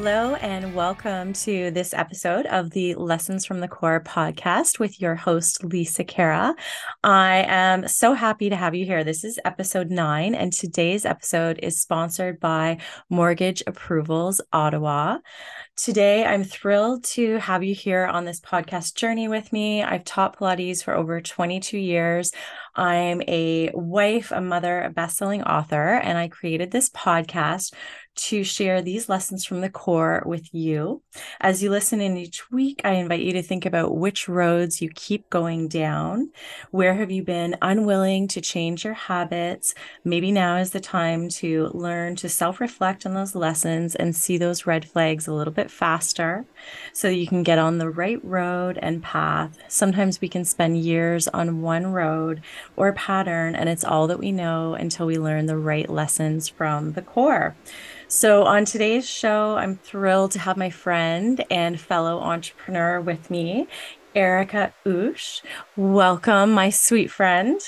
Hello, and welcome to this episode of the Lessons from the Core podcast with your host, Lisa Khera. I am so happy to have you here. This is episode nine, and today's episode is sponsored by Mortgage Approvals Ottawa. Today, I'm thrilled to have you here on this podcast journey with me. I've taught Pilates for over 22 years. I'm a wife, a mother, a best-selling author, and I created this podcast to share these lessons from the core with you. As you listen in each week, I invite you to think about which roads you keep going down. Where have you been unwilling to change your habits? Maybe now is the time to learn to self reflect on those lessons and see those red flags a little bit faster so you can get on the right road and path. Sometimes we can spend years on one road or pattern, and it's all that we know until we learn the right lessons from the core. So, on today's show, I'm thrilled to have my friend and fellow entrepreneur with me, Ericka Oosh. Welcome, my sweet friend.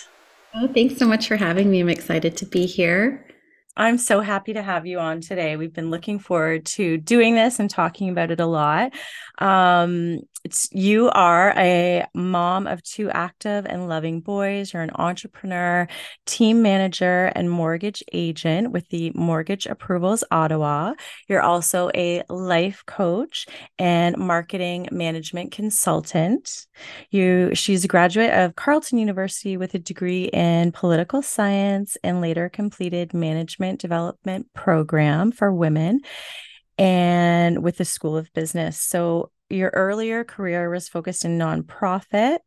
Oh, thanks so much for having me. I'm excited to be here. I'm so happy to have you on today. We've been looking forward to doing this and talking about it a lot. Um, it's you are a mom of two active and loving boys. You're an entrepreneur, team manager, and mortgage agent with the Mortgage Approvals Ottawa. You're also a life coach and marketing management consultant. You she's a graduate of Carleton University with a degree in political science and later completed management development program for women and with the School of Business. So your earlier career was focused in nonprofit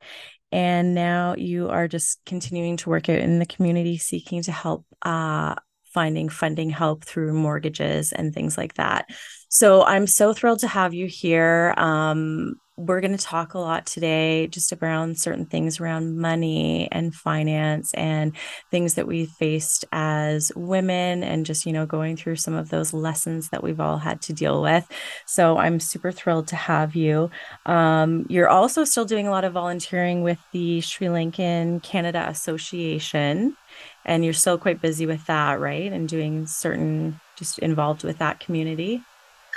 and now you are just continuing to work out in the community seeking to help uh, finding funding help through mortgages and things like that so i'm so thrilled to have you here. Um, we're going to talk a lot today just around certain things around money and finance and things that we faced as women and just you know going through some of those lessons that we've all had to deal with. So i'm super thrilled to have you. Um, you're also still doing a lot of volunteering with the sri lankan canada association and you're still quite busy with that right? And doing certain just involved with that community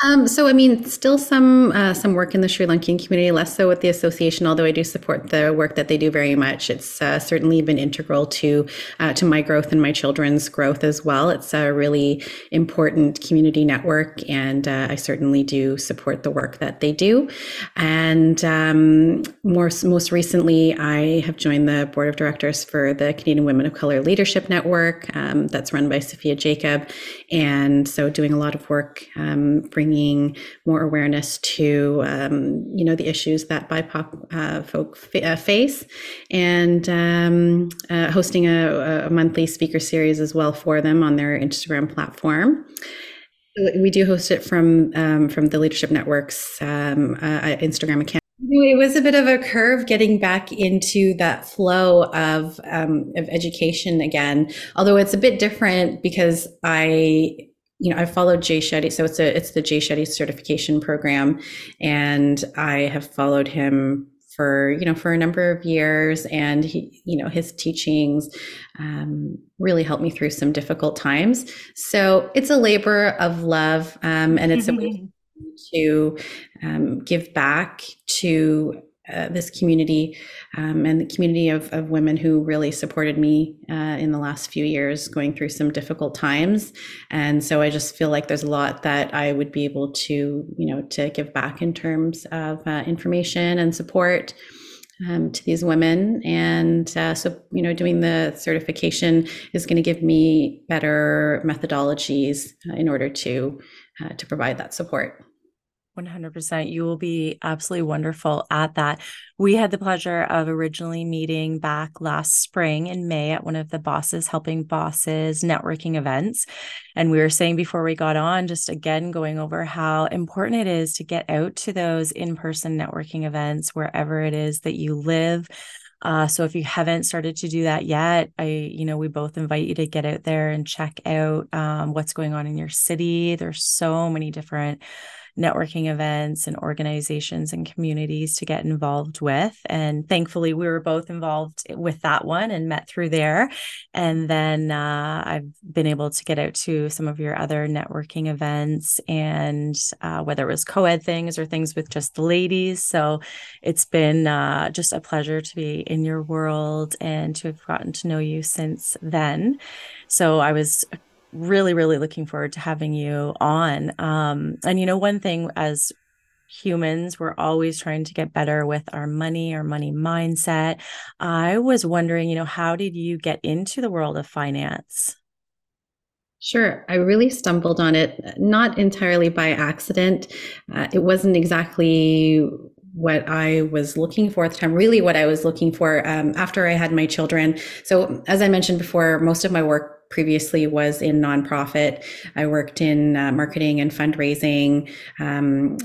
um, so, I mean, still some uh, some work in the Sri Lankan community, less so with the association. Although I do support the work that they do very much. It's uh, certainly been integral to uh, to my growth and my children's growth as well. It's a really important community network, and uh, I certainly do support the work that they do. And um, more most recently, I have joined the board of directors for the Canadian Women of Color Leadership Network. Um, that's run by Sophia Jacob, and so doing a lot of work um, bringing bringing more awareness to um, you know the issues that BIPOC uh, folk uh, face, and um, uh, hosting a, a, monthly speaker series as well for them on their Instagram platform. We do host it from um, from the Leadership Network's um, uh, Instagram account. It was a bit of a curve getting back into that flow of um, of education again. Although it's a bit different because I you know, I followed Jay Shetty. So it's a it's the Jay Shetty certification program, and I have followed him for you know for a number of years, and he you know his teachings um, really helped me through some difficult times. So it's a labor of love, um, and it's a way to um, give back to uh, this community um, and the community of, of women who really supported me uh, in the last few years going through some difficult times. And so i just feel like there's a lot that i would be able to you know to give back in terms of uh, information and support um, to these women. And uh, so you know doing the certification is going to give me better methodologies uh, in order to to provide that support 100%. You will be absolutely wonderful at that. We had the pleasure of originally meeting back last spring in May at one of the Bosses Helping Bosses networking events. And we were saying before we got on, just again going over how important it is to get out to those in person networking events wherever it is that you live. Uh, so if you haven't started to do that yet, I, you know, we both invite you to get out there and check out um, what's going on in your city. There's so many different networking events and organizations and communities to get involved with. And thankfully, we were both involved with that one and met through there. And then uh, I've been able to get out to some of your other networking events and uh, whether it was co ed things or things with just the ladies. So it's been uh, just a pleasure to be in your world and to have gotten to know you since then. So I was really, really looking forward to having you on. Um, and you know, one thing as humans, we're always trying to get better with our money, our money mindset. I was wondering, you know, how did you get into the world of finance? Sure. I really stumbled on it, not entirely by accident. Uh, it wasn't exactly what I was looking for at the time, really what I was looking for um, after I had my children. So, as I mentioned before, most of my work previously was in nonprofit. I worked in uh, marketing and fundraising. Um,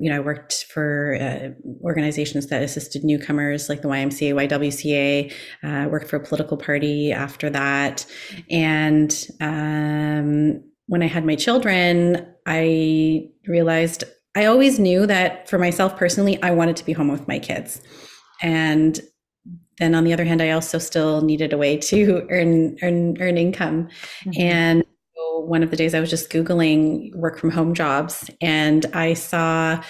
you know, I worked for uh, organizations that assisted newcomers like the YMCA, YWCA. Uh, worked for a political party after that, and um, when I had my children, I realized I always knew that for myself personally, I wanted to be home with my kids. And then on the other hand, I also still needed a way to earn earn earn income. Mm-hmm. And one of the days I was just Googling work from home jobs and I saw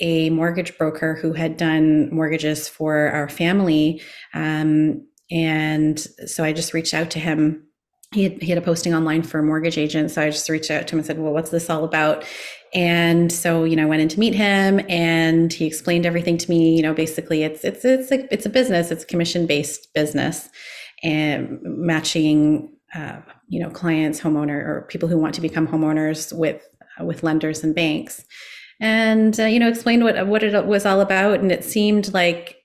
a mortgage broker who had done mortgages for our family. Um, and so I just reached out to him he had, he had a posting online for a mortgage agent. So I just reached out to him and said, well, what's this all about? And so, you know, I went in to meet him and he explained everything to me, you know, basically it's, it's, it's a, it's a business, it's a commission based business and matching, uh, you know, clients, homeowner or people who want to become homeowners with, uh, with lenders and banks and, uh, you know, explained what, what it was all about. And it seemed like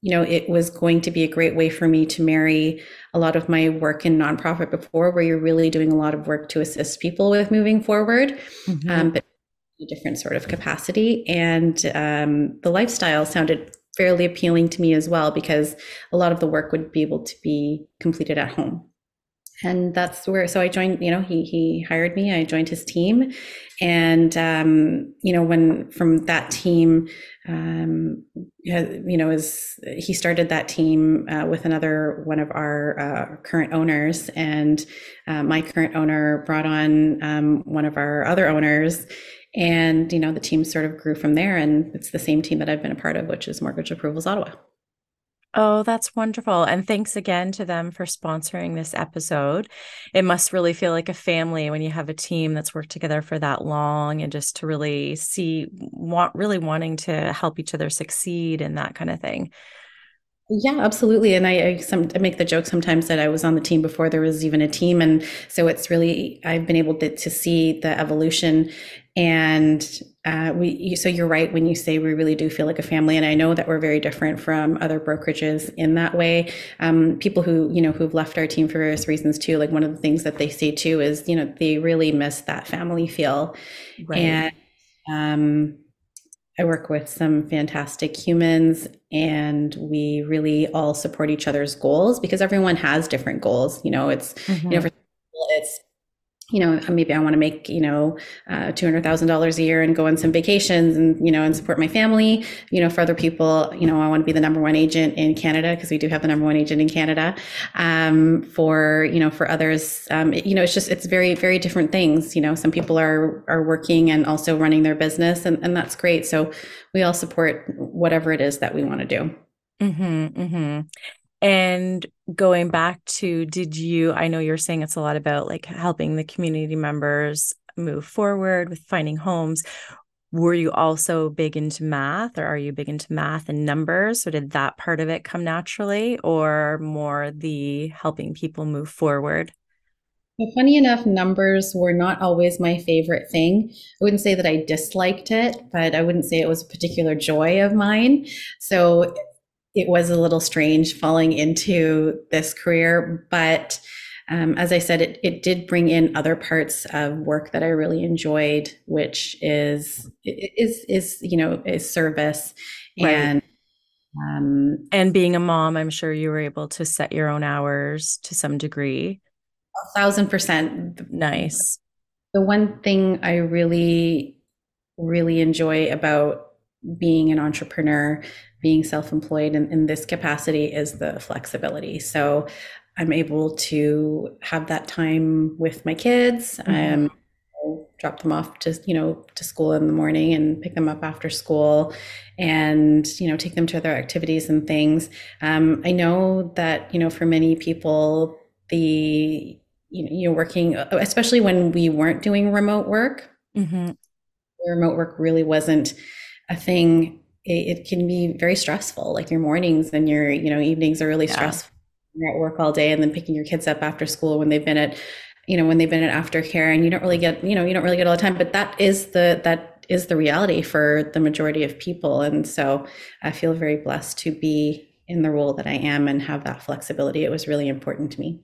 you know, it was going to be a great way for me to marry a lot of my work in nonprofit before, where you're really doing a lot of work to assist people with moving forward, mm-hmm. um, but a different sort of capacity. And um, the lifestyle sounded fairly appealing to me as well, because a lot of the work would be able to be completed at home. And that's where so i joined you know he he hired me i joined his team. And um, you know when from that team um, you know is he started that team uh, with another one of our uh, current owners. And uh, my current owner brought on um, one of our other owners and you know the team sort of grew from there and it's the same team that i've been a part of which is mortgage approvals ottawa Oh, that's wonderful. And thanks again to them for sponsoring this episode. It must really feel like a family when you have a team that's worked together for that long and just to really see want really wanting to help each other succeed and that kind of thing. Yeah, absolutely. And I, I, some, I, make the joke sometimes that I was on the team before there was even a team. And so it's really, I've been able to, to see the evolution and uh, we, so you're right when you say we really do feel like a family. And I know that we're very different from other brokerages in that way. Um, people who, you know, who've left our team for various reasons too, like one of the things that they say too is, you know, they really miss that family feel. Right. And, um, I work with some fantastic humans and we really all support each other's goals because everyone has different goals. You know, it's, mm-hmm. you know, mm-hmm. for you know, maybe I want to make, you know, uh, $200,000 a year and go on some vacations and, you know, and support my family. You know, for other people, you know, I want to be the number one agent in Canada because we do have the number one agent in Canada. Um, for, you know, for others, um, you know, it's just, it's very, very different things. You know, some people are, are working and also running their business and, and that's great. So we all support whatever it is that we want to do. Mm-hmm, mm-hmm. And going back to, did you, I know you're saying it's a lot about like helping the community members move forward with finding homes. Were you also big into math or are you big into math and numbers? So did that part of it come naturally or more the helping people move forward? Well, funny enough, numbers were not always my favorite thing. I wouldn't say that I disliked it, but I wouldn't say it was a particular joy of mine. So it was a little strange falling into this career, but um, as I said, it, it did bring in other parts of work that I really enjoyed, which is is is you know is service right. and um, and being a mom. I'm sure you were able to set your own hours to some degree. A thousand percent. Nice. The one thing I really really enjoy about being an entrepreneur, being self employed in, in this capacity is the flexibility. So I'm able to have that time with my kids. Mm-hmm. Um, drop them off to you know to school in the morning and pick them up after school and you know take them to their activities and things um, i know that you know for many people the you know you're working especially when we weren't doing remote work mm-hmm. remote work really wasn't a thing it, it, can be very stressful like your mornings and your you know evenings are really yeah. stressful. You're at work all day and then picking your kids up after school when they've been at you know when they've been in aftercare and you don't really get you know you don't really get all the time but that is the that is the reality for the majority of people. And so i feel very blessed to be in the role that i am and have that flexibility. It was really important to me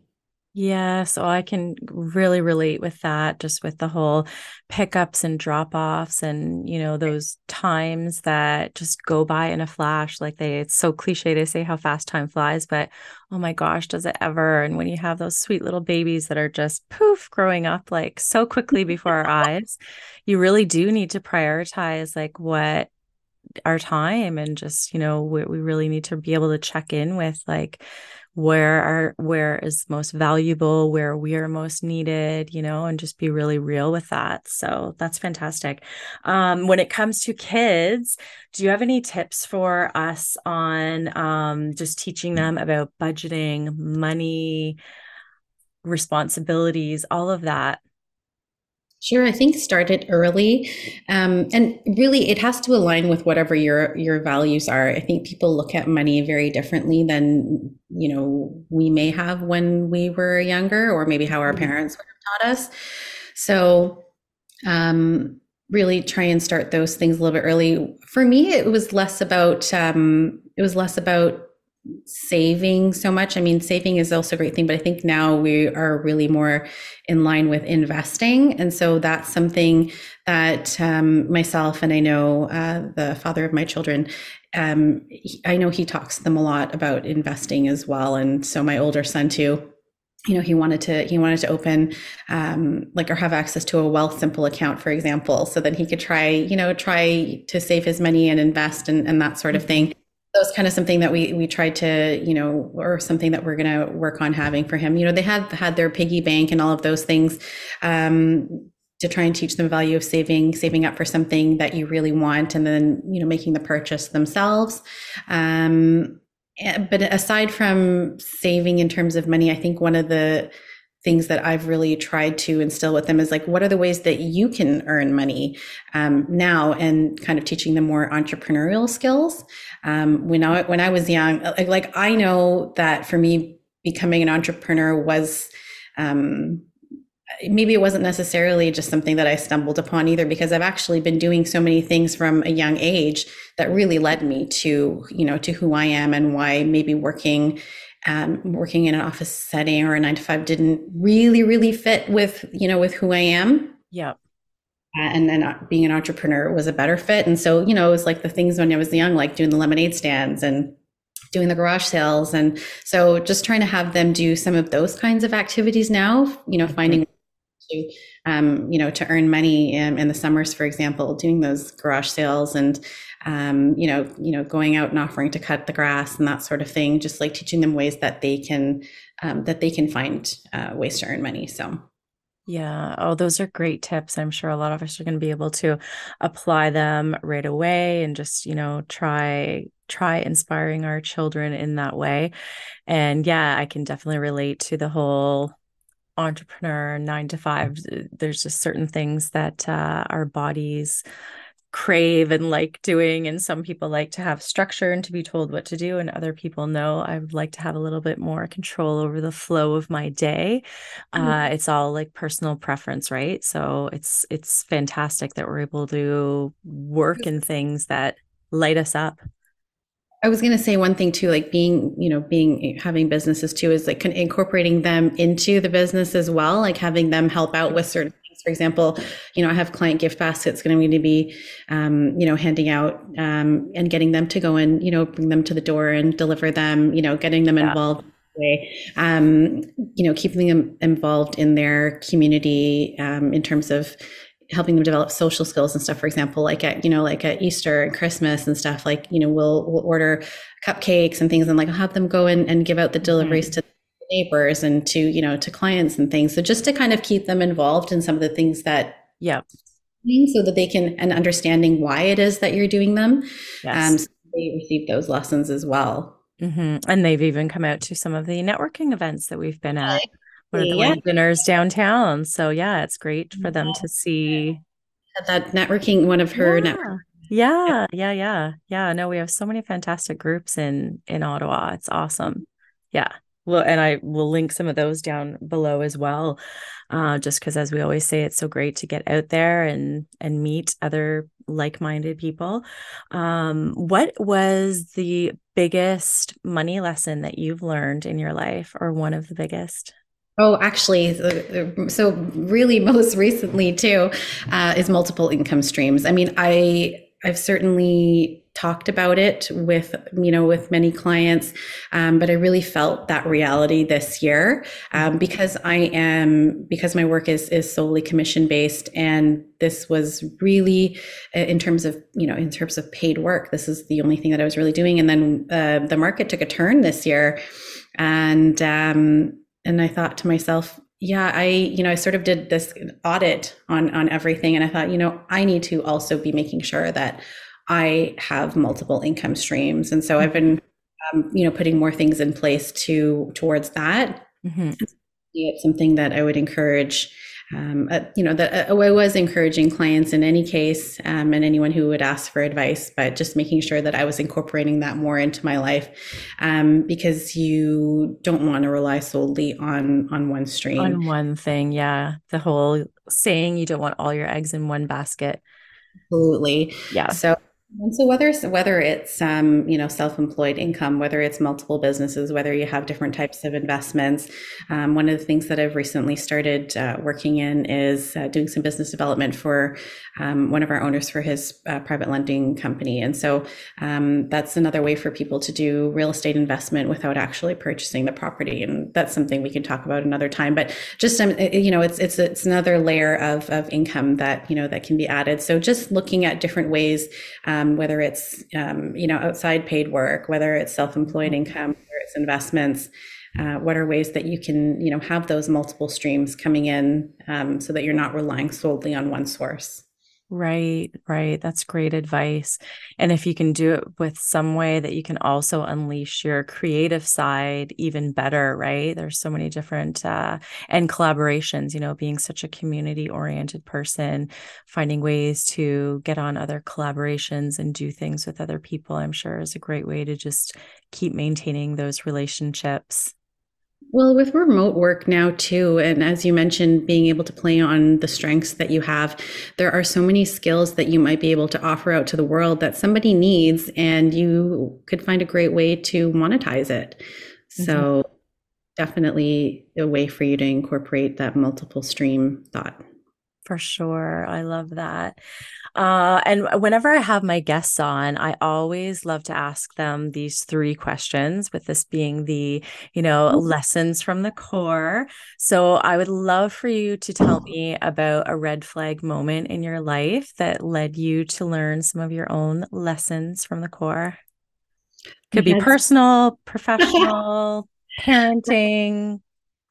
yeah, so I can really relate with that, just with the whole pickups and drop offs, and you know those times that just go by in a flash. Like they, it's so cliche to say how fast time flies, but oh my gosh, does it ever? And when you have those sweet little babies that are just poof growing up like so quickly before our eyes, you really do need to prioritize like what our time and just you know we, we really need to be able to check in with like where are where is most valuable where we are most needed you know and just be really real with that. So that's fantastic. Um, when it comes to kids do you have any tips for us on um, just teaching them about budgeting money responsibilities all of that Sure, I think start it early, um, and really it has to align with whatever your your values are. I think people look at money very differently than you know we may have when we were younger, or maybe how our mm-hmm. parents would have taught us. So, um, really try and start those things a little bit early. For me, it was less about um, it was less about saving so much. I mean, saving is also a great thing, but I think now we are really more in line with investing. And so that's something that um, myself and I know uh, the father of my children, um, he, I know he talks to them a lot about investing as well. And so my older son too you know he wanted to he wanted to open um, like or have access to a Wealthsimple account for example so that he could try you know try to save his money and invest and, and that sort of thing that was kind of something that we we tried to you know or something that we're going to work on having for him. You know they had had their piggy bank and all of those things um, to try and teach them value of saving saving up for something that you really want and then you know making the purchase themselves. Um, eh, but aside from saving in terms of money i think one of the things that I've really tried to instill with them is like, what are the ways that you can earn money um, now, and kind of teaching them more entrepreneurial skills. Um, when I when I was young, like, like, I know that for me, becoming an entrepreneur was. Um, maybe it wasn't necessarily just something that I stumbled upon either, because I've actually been doing so many things from a young age that really led me to, you know, to who I am and why maybe working um, working in an office setting or a nine to five didn't really, really fit with, you know, with who I am. Yeah. Uh, and then uh, being an entrepreneur was a better fit. And so, you know, it was like the things when I was young, like doing the lemonade stands and doing the garage sales. And so just trying to have them do some of those kinds of activities now, you know, finding to, um, you know, to earn money in, in the summers, for example, doing those garage sales and um, you know, you know, going out and offering to cut the grass and that sort of thing, just like teaching them ways that they can um, that they can find uh, ways to earn money. So. Yeah. Oh, those are great tips. I'm sure a lot of us are going to be able to apply them right away and just, you know, try try inspiring our children in that way. And yeah, I can definitely relate to the whole entrepreneur 9 to 5. There's just certain things that uh, our bodies crave and like doing and some people like to have structure and to be told what to do and other people know i would like to have a little bit more control over the flow of my day mm-hmm. uh, it's all like personal preference right so it's it's fantastic that we're able to work in things that light us up I was going to say one thing too, like being, you know, being having businesses too, is like incorporating them into the business as well, like having them help out with certain things. for example, you know, I have client gift baskets going to be, um, you know, handing out um, and getting them to go and, you know, bring them to the door and deliver them, you know, getting them yeah. involved. Um, you know, keeping them involved in their community um, in terms of helping them develop social skills and stuff for example like at you know like at easter and christmas and stuff like you know we'll we'll order cupcakes and things and like i'll have them go in and give out the deliveries mm-hmm. to neighbors and to you know to clients and things so just to kind of keep them involved in some of the things that yeah so that they can and understanding why it is that you're doing them yes. um so they receive those lessons as well mm-hmm. and they've even come out to some of the networking events that we've been at one of the yeah. dinners downtown. So yeah it's great for them to see. That networking one of her yeah. yeah. Yeah yeah. Yeah no we have so many fantastic groups in in ottawa. It's awesome. Yeah. Well and i will link some of those down below as well uh, just because as we always say it's so great to get out there and and meet other like-minded people. Um, what was the biggest money lesson that you've learned in your life or one of the biggest Oh, actually, so really, most recently too, uh, is multiple income streams. I mean, I I've certainly talked about it with you know with many clients um, but i really felt that reality this year um, because i am because my work is is solely commission based and this was really uh, in terms of you know in terms of paid work this is the only thing that i was really doing and then uh, the market took a turn this year and um, and i thought to myself yeah i you know i sort of did this audit on on everything and i thought you know i need to also be making sure that I have multiple income streams, and so I've been, um, you know, putting more things in place to towards that. Mm-hmm. It's something that I would encourage. Um, uh, you know, that uh, I was encouraging clients in any case, um, and anyone who would ask for advice, but just making sure that I was incorporating that more into my life, um, because you don't want to rely solely on on one stream, on one thing. Yeah, the whole saying you don't want all your eggs in one basket. Absolutely. Yeah. So and so whether whether it's um, you know self-employed income, whether it's multiple businesses, whether you have different types of investments, um, one of the things that I've recently started uh, working in is uh, doing some business development for um, one of our owners for his uh, private lending company, and so um, that's another way for people to do real estate investment without actually purchasing the property, and that's something we can talk about another time. But just um, you know, it's it's it's another layer of of income that you know that can be added. So just looking at different ways. Um, whether it's um, you know outside paid work, whether it's self-employed mm-hmm. income, whether it's investments. Uh, what are ways that you can you know have those multiple streams coming in um, so that you're not relying solely on one source Right, right. That's great advice. And if you can do it with some way that you can also unleash your creative side even better, right? There's so many different uh and collaborations, you know, being such a community oriented person, finding ways to get on other collaborations and do things with other people, I'm sure is a great way to just keep maintaining those relationships. Well, with remote work now, too, and as you mentioned, being able to play on the strengths that you have, there are so many skills that you might be able to offer out to the world that somebody needs, and you could find a great way to monetize it. Mm-hmm. So, definitely a way for you to incorporate that multiple stream thought. For sure. I love that. Uh, and whenever I have my guests on, I always love to ask them these three questions, with this being the, you know, mm-hmm. lessons from the core. So I would love for you to tell me about a red flag moment in your life that led you to learn some of your own lessons from the core. Could be personal, professional, parenting,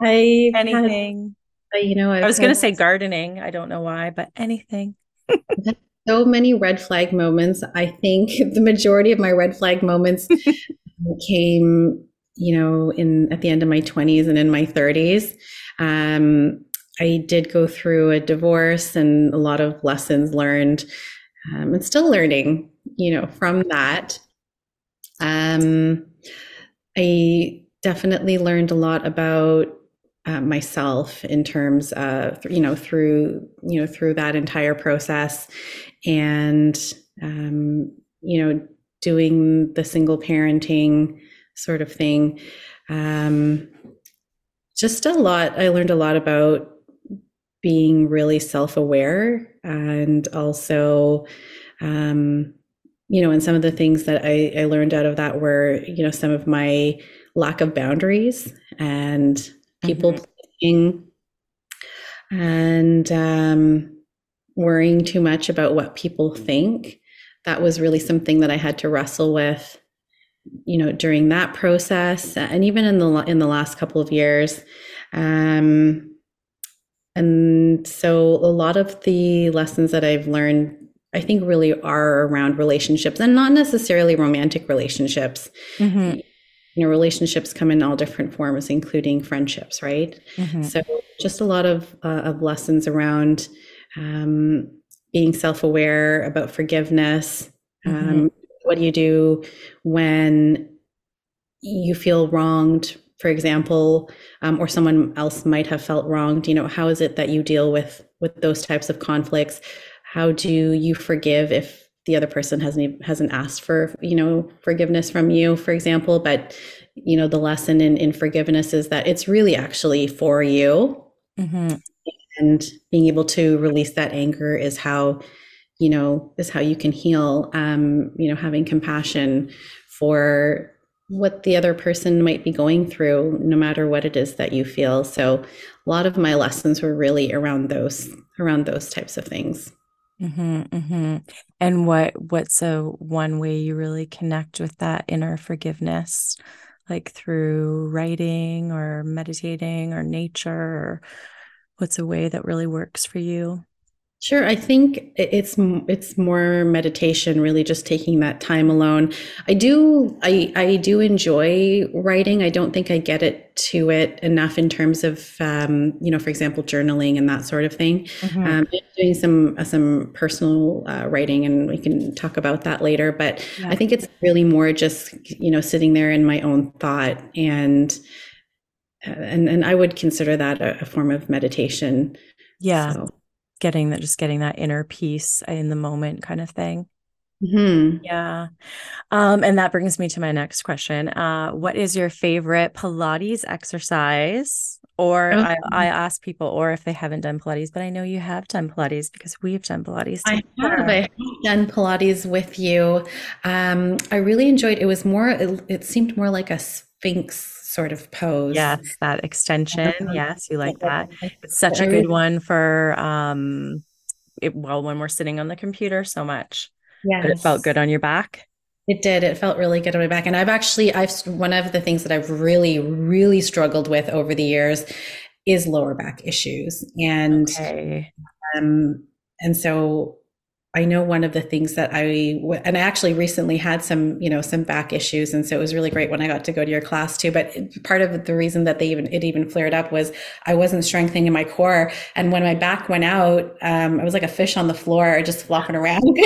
I anything. Had, you know, I've i was going to say gardening. I don't know why, but anything so many red flag moments. I think the majority of my red flag moments came, you know, in at the end of my 20s and in my 30s. Um, I did go through a divorce and a lot of lessons learned, um, and still learning, you know, from that. Um, I definitely learned a lot about uh, myself in terms of you know through you know through that entire process and um, you know doing the single parenting sort of thing um, just a lot i learned a lot about being really self-aware and also um, you know and some of the things that I, I learned out of that were you know some of my lack of boundaries and people mm-hmm. and um, worrying too much about what people think. That was really something that I had to wrestle with, you know, during that process, and even in the in the last couple of years. Um, and so, a lot of the lessons that I've learned, I think, really are around relationships, and not necessarily romantic relationships. Mm-hmm you know relationships come in all different forms including friendships right mm-hmm. so just a lot of uh, of lessons around um, being self-aware about forgiveness mm-hmm. um, what do you do when you feel wronged for example um, or someone else might have felt wronged you know how is it that you deal with with those types of conflicts how do you forgive if the other person hasn't hasn't asked for you know forgiveness from you for example but you know the lesson in, in forgiveness is that it's really actually for you mm-hmm. And being able to release that anger is how you know is how you can heal um you know having compassion for what the other person might be going through no matter what it is that you feel. So a lot of my lessons were really around those around those types of things. Mm-hmm, mm-hmm. And what what's a one way you really connect with that inner forgiveness, like through writing or meditating or nature, or what's a way that really works for you? Sure, I think it's it's more meditation, really just taking that time alone. I do I I do enjoy writing. I don't think I get it to it enough in terms of um, you know, for example, journaling and that sort of thing. Mm-hmm. Um, doing some uh, some personal uh, writing, and we can talk about that later. But yeah. I think it's really more just you know sitting there in my own thought and and and I would consider that a, a form of meditation. Yeah. So getting that just getting that inner peace in the moment kind of thing mm-hmm. yeah um, and that brings me to my next question uh, what is your favorite pilates exercise or okay. I, I, ask people or if they haven't done pilates but i know you have done pilates because we've done pilates i have i have done pilates with you um, i really enjoyed it was more it, it seemed more like a sphinx sort of pose. Yes, that extension. Yes, you like that. It's such a good one for um it, well when we're sitting on the computer so much. Yeah. It felt good on your back. It did. It felt really good on my back. And I've actually I've one of the things that I've really really struggled with over the years is lower back issues. And okay. um and so I know one of the things that I and I actually recently had some, you know, some back issues, and so it was really great when I got to go to your class too. But part of the reason that they even it even flared up was I wasn't strengthening my core, and when my back went out, um, I was like a fish on the floor, just flopping around. and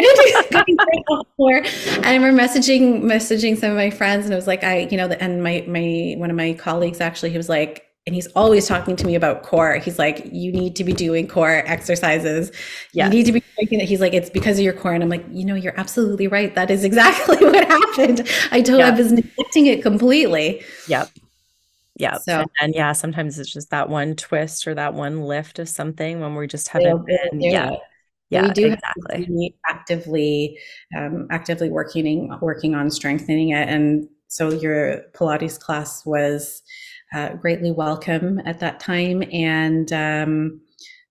I remember messaging messaging some of my friends, and it was like I, you know, the and my my one of my colleagues actually, he was like, and he's always talking to me about core. He's like, you need to be doing core exercises. Yes. You need to be making it. He's like, it's because of your core. And I'm like, you know, you're absolutely right. That is exactly what happened. I told yep. I was neglecting it completely. Yep. Yeah. So, and yeah, sometimes it's just that one twist or that one lift of something when we just haven't been. Yeah. It. Yeah, we do exactly. actively, um, actively working working on strengthening it. And so your Pilates class was uh, greatly welcome at that time. And um,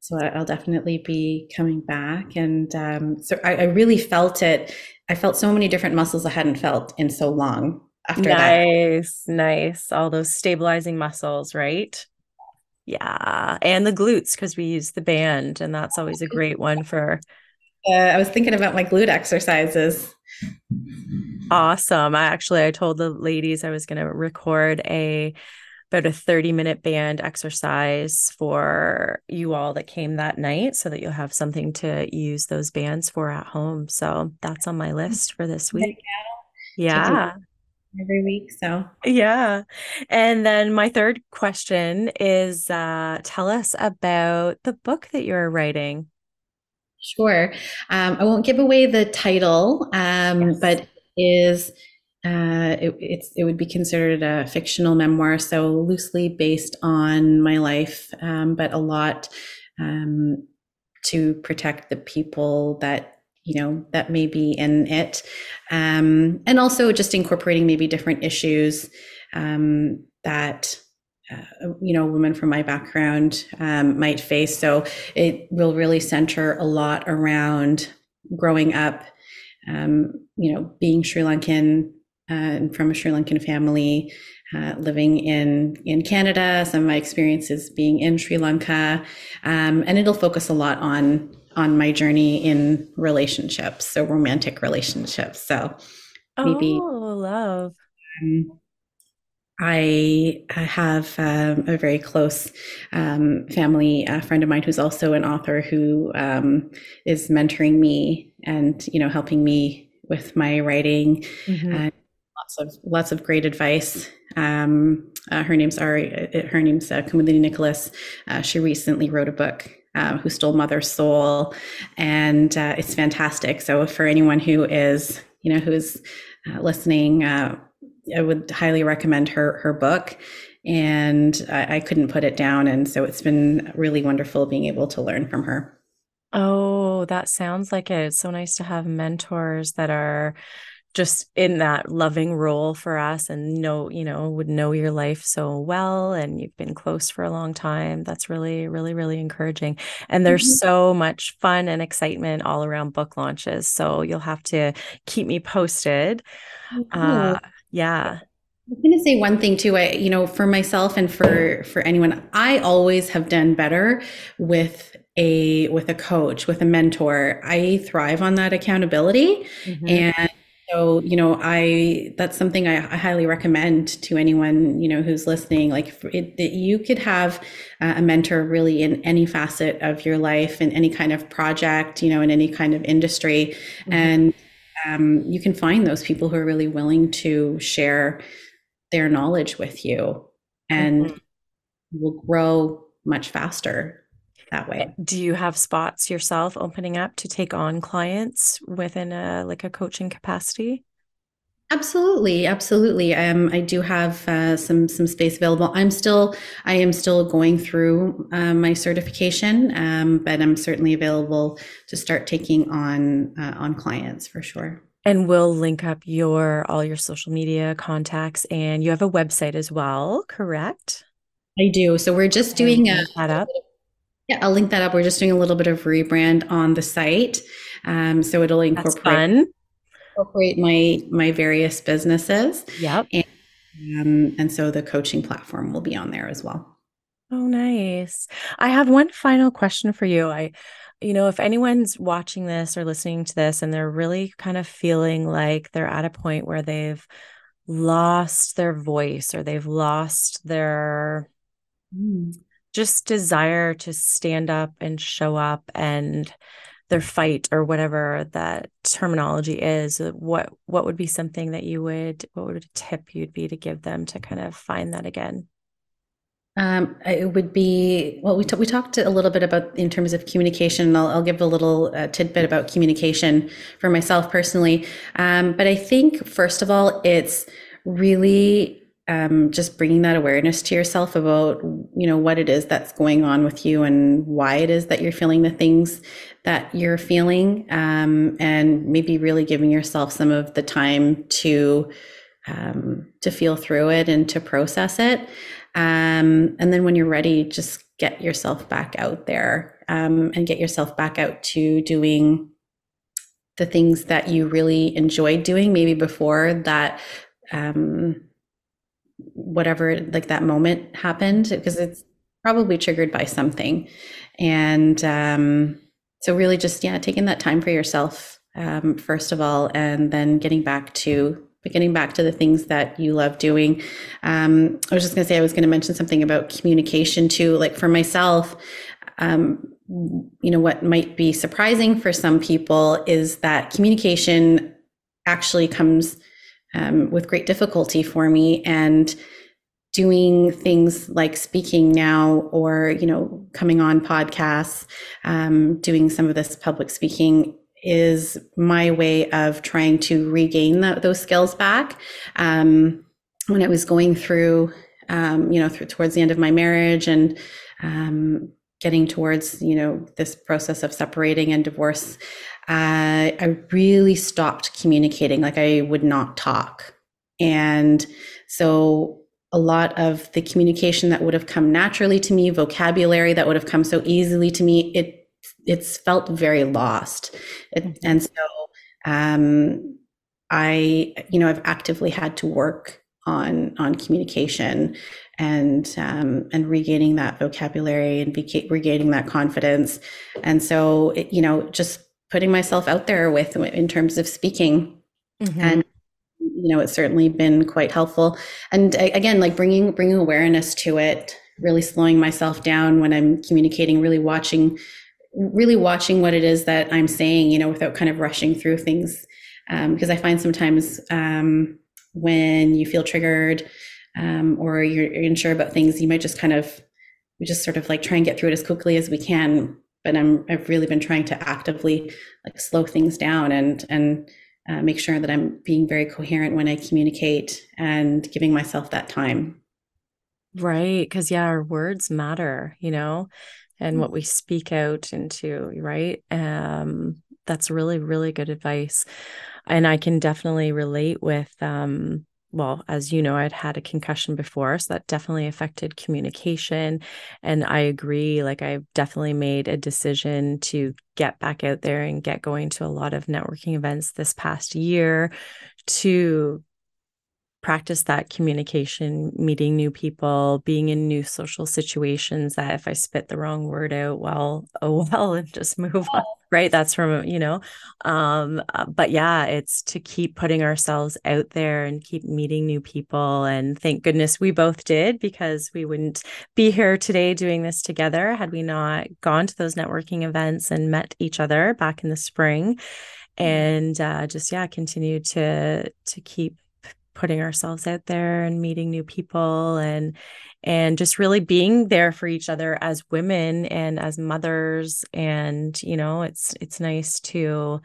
so I'll definitely be coming back. And um, so I, I, really felt it. I felt so many different muscles I hadn't felt in so long after nice, that. Nice, nice. All those stabilizing muscles, right? Yeah. And the glutes, because we use the band, and that's always a great one for. Uh, I was thinking about my glute exercises. Awesome. I actually I told the ladies I was going to record a about a 30 minute band exercise for you all that came that night so that you'll have something to use those bands for at home. So that's on my list for this week. Yeah. Every week. So, yeah. And then my third question is uh, tell us about the book that you're writing. Sure. Um, I won't give away the title, um, yes. but is uh, it, it would be considered a fictional memoir, so loosely based on my life, um, but a lot um, to protect the people that you know that may be in it, um, and also just incorporating maybe different issues um, that uh, you know, a woman from my background um, might face. So it will really center a lot around growing up, um, you know, being Sri Lankan uh, and from a Sri Lankan family, uh, living in in Canada. Some of my experiences being in Sri Lanka, um, and it'll focus a lot on on my journey in relationships, so romantic relationships. So maybe oh, love. Um, I have um, a very close um, family a friend of mine who's also an author who um, is mentoring me and you know helping me with my writing. Mm-hmm. Uh, lots of lots of great advice. Um, uh, her name's Ari. Uh, her name's uh, Kumudini Nicholas. Uh, she recently wrote a book. Uh, who stole mother's soul and it's fantastic so for anyone who is you know who's listening I would highly recommend her her book, and I, I couldn't put it down. And so it's been really wonderful being able to learn from her. Oh, that sounds like it. It's so nice to have mentors that are just in that loving role for us and know, you know, would know your life so well and you've been close for a long time. That's really, really, really encouraging. And there's mm-hmm. so much fun and excitement all around book launches. So you'll have to keep me posted. Mm-hmm. Uh, yeah. I'm going to say one thing too. I, you know, for myself and for for anyone, I always have done better with a with a coach, with a mentor. I thrive on that accountability, mm-hmm. and so you know, I that's something I, I, highly recommend to anyone you know who's listening. Like, it, you could have uh, a mentor really in any facet of your life, in any kind of project, you know, in any kind of industry, mm-hmm. and um, you can find those people who are really willing to share their knowledge with you and mm-hmm. will grow much faster that way. Do you have spots yourself opening up to take on clients within a like a coaching capacity? Absolutely, absolutely. Um, I do have uh, some some space available. I'm still I am still going through uh, my certification, um, but I'm certainly available to start taking on uh, on clients for sure. And we'll link up your all your social media contacts, and you have a website as well, correct? I do. So we're just doing a, that up. Yeah, I'll link that up. We're just doing a little bit of rebrand on the site, um, so it'll incorporate incorporate my my various businesses. Yep. And, um, and so the coaching platform will be on there as well. Oh, nice. I have one final question for you. I, you know, if anyone's watching this or listening to this and they're really kind of feeling like they're at a point where they've lost their voice or they've lost their mm. Just desire to stand up and show up and their fight or whatever that terminology is what what would be something that you would what would a tip you'd be to give them to kind of find that again um, it would be well. We t- we talked a little bit about in terms of communication. I'll, I'll give a little uh, tidbit about communication for myself personally. Um, but I think first of all, it's really um, just bringing that awareness to yourself about you know what it is that's going on with you and why it is that you're feeling the things that you're feeling um, and maybe really giving yourself some of the time to um, to feel through it and to process it. Um, and then when you're ready just get yourself back out there um, and get yourself back out to doing the things that you really enjoyed doing maybe before that um, whatever like that moment happened because it's probably triggered by something. And um, so really just yeah taking that time for yourself um, first of all and then getting back to getting back to the things that you love doing. Um, i was just going to say i was going to mention something about communication too like for myself um, you know what might be surprising for some people is that communication actually comes um, with great difficulty for me and doing things like speaking now or you know coming on podcasts um, doing some of this public speaking is my way of trying to regain that, those skills back. Um, when i was going through um, you know through, towards the end of my marriage and um, getting towards you know this process of separating and divorce uh, i really stopped communicating like i would not talk and so a lot of the communication that would have come naturally to me, vocabulary that would have come so easily to me, it it's felt very lost. It, mm-hmm. and so um, I, you know, I've actively had to work on on communication and um, and regaining that vocabulary and be, regaining that confidence. And so, it, you know, just putting myself out there with in terms of speaking, mm-hmm. and you know, it's certainly been quite helpful. And again, like bringing bringing awareness to it, really slowing myself down when I'm communicating, really watching, really watching what it is that I'm saying, you know, without kind of rushing through things. Um, because I find sometimes um, when you feel triggered um, or you're, you're unsure about things, you might just kind of we just sort of like try and get through it as quickly as we can. But I'm I've really been trying to actively like slow things down and and uh, make sure that I'm being very coherent when I communicate and giving myself that time. Right. Because, yeah, our words matter, you know, and what we speak out into, right? Um, that's really, really good advice. And I can definitely relate with, um, well, as you know, I'd had a concussion before, so that definitely affected communication. And I agree, like, I've definitely made a decision to get back out there and get going to a lot of networking events this past year to practice that communication, meeting new people, being in new social situations that if I spit the wrong word out, well, oh well, and just move on. Right. That's from, you know, um, uh, but yeah, it's to keep putting ourselves out there and keep meeting new people. And thank goodness we both did because we wouldn't be here today doing this together had we not gone to those networking events and met each other back in the spring mm-hmm. and uh, just yeah continue to to keep putting ourselves out there and meeting new people and and just really being there for each other as women and as mothers. And you know it's it's nice to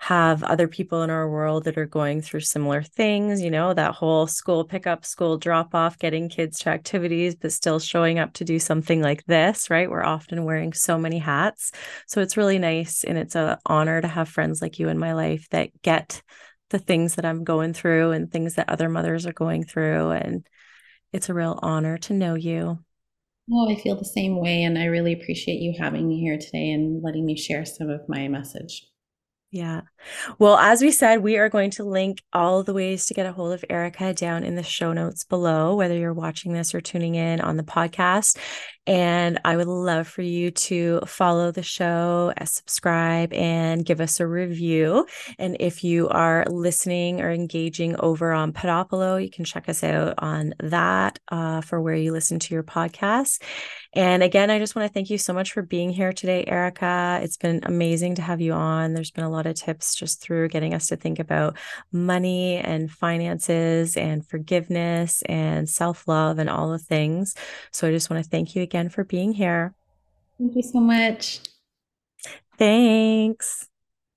have other people in our world that are going through similar things you know that whole school pickup school drop off getting kids to activities but still showing up to do something like this right? We're often wearing so many hats. So it's really nice and it's an honor to have friends like you in my life that get the things that I'm going through and things that other mothers are going through. And it's a real honor to know you. Oh, I feel the same way. And I really appreciate you having me here today and letting me share some of my message. Yeah. Well, as we said, we are going to link all the ways to get a hold of Ericka down in the show notes below, whether you're watching this or tuning in on the podcast. And I would love for you to follow the show, uh, subscribe, and give us a review. And if you are listening or engaging over on Podopolo, you can check us out on that uh, for where you listen to your podcast. And again, I just want to thank you so much for being here today, Ericka. It's been amazing to have you on. There's been a lot of tips just through getting us to think about money and finances and forgiveness and self love and all the things. So I just want to thank you again for being here. Thank you so much. Thanks.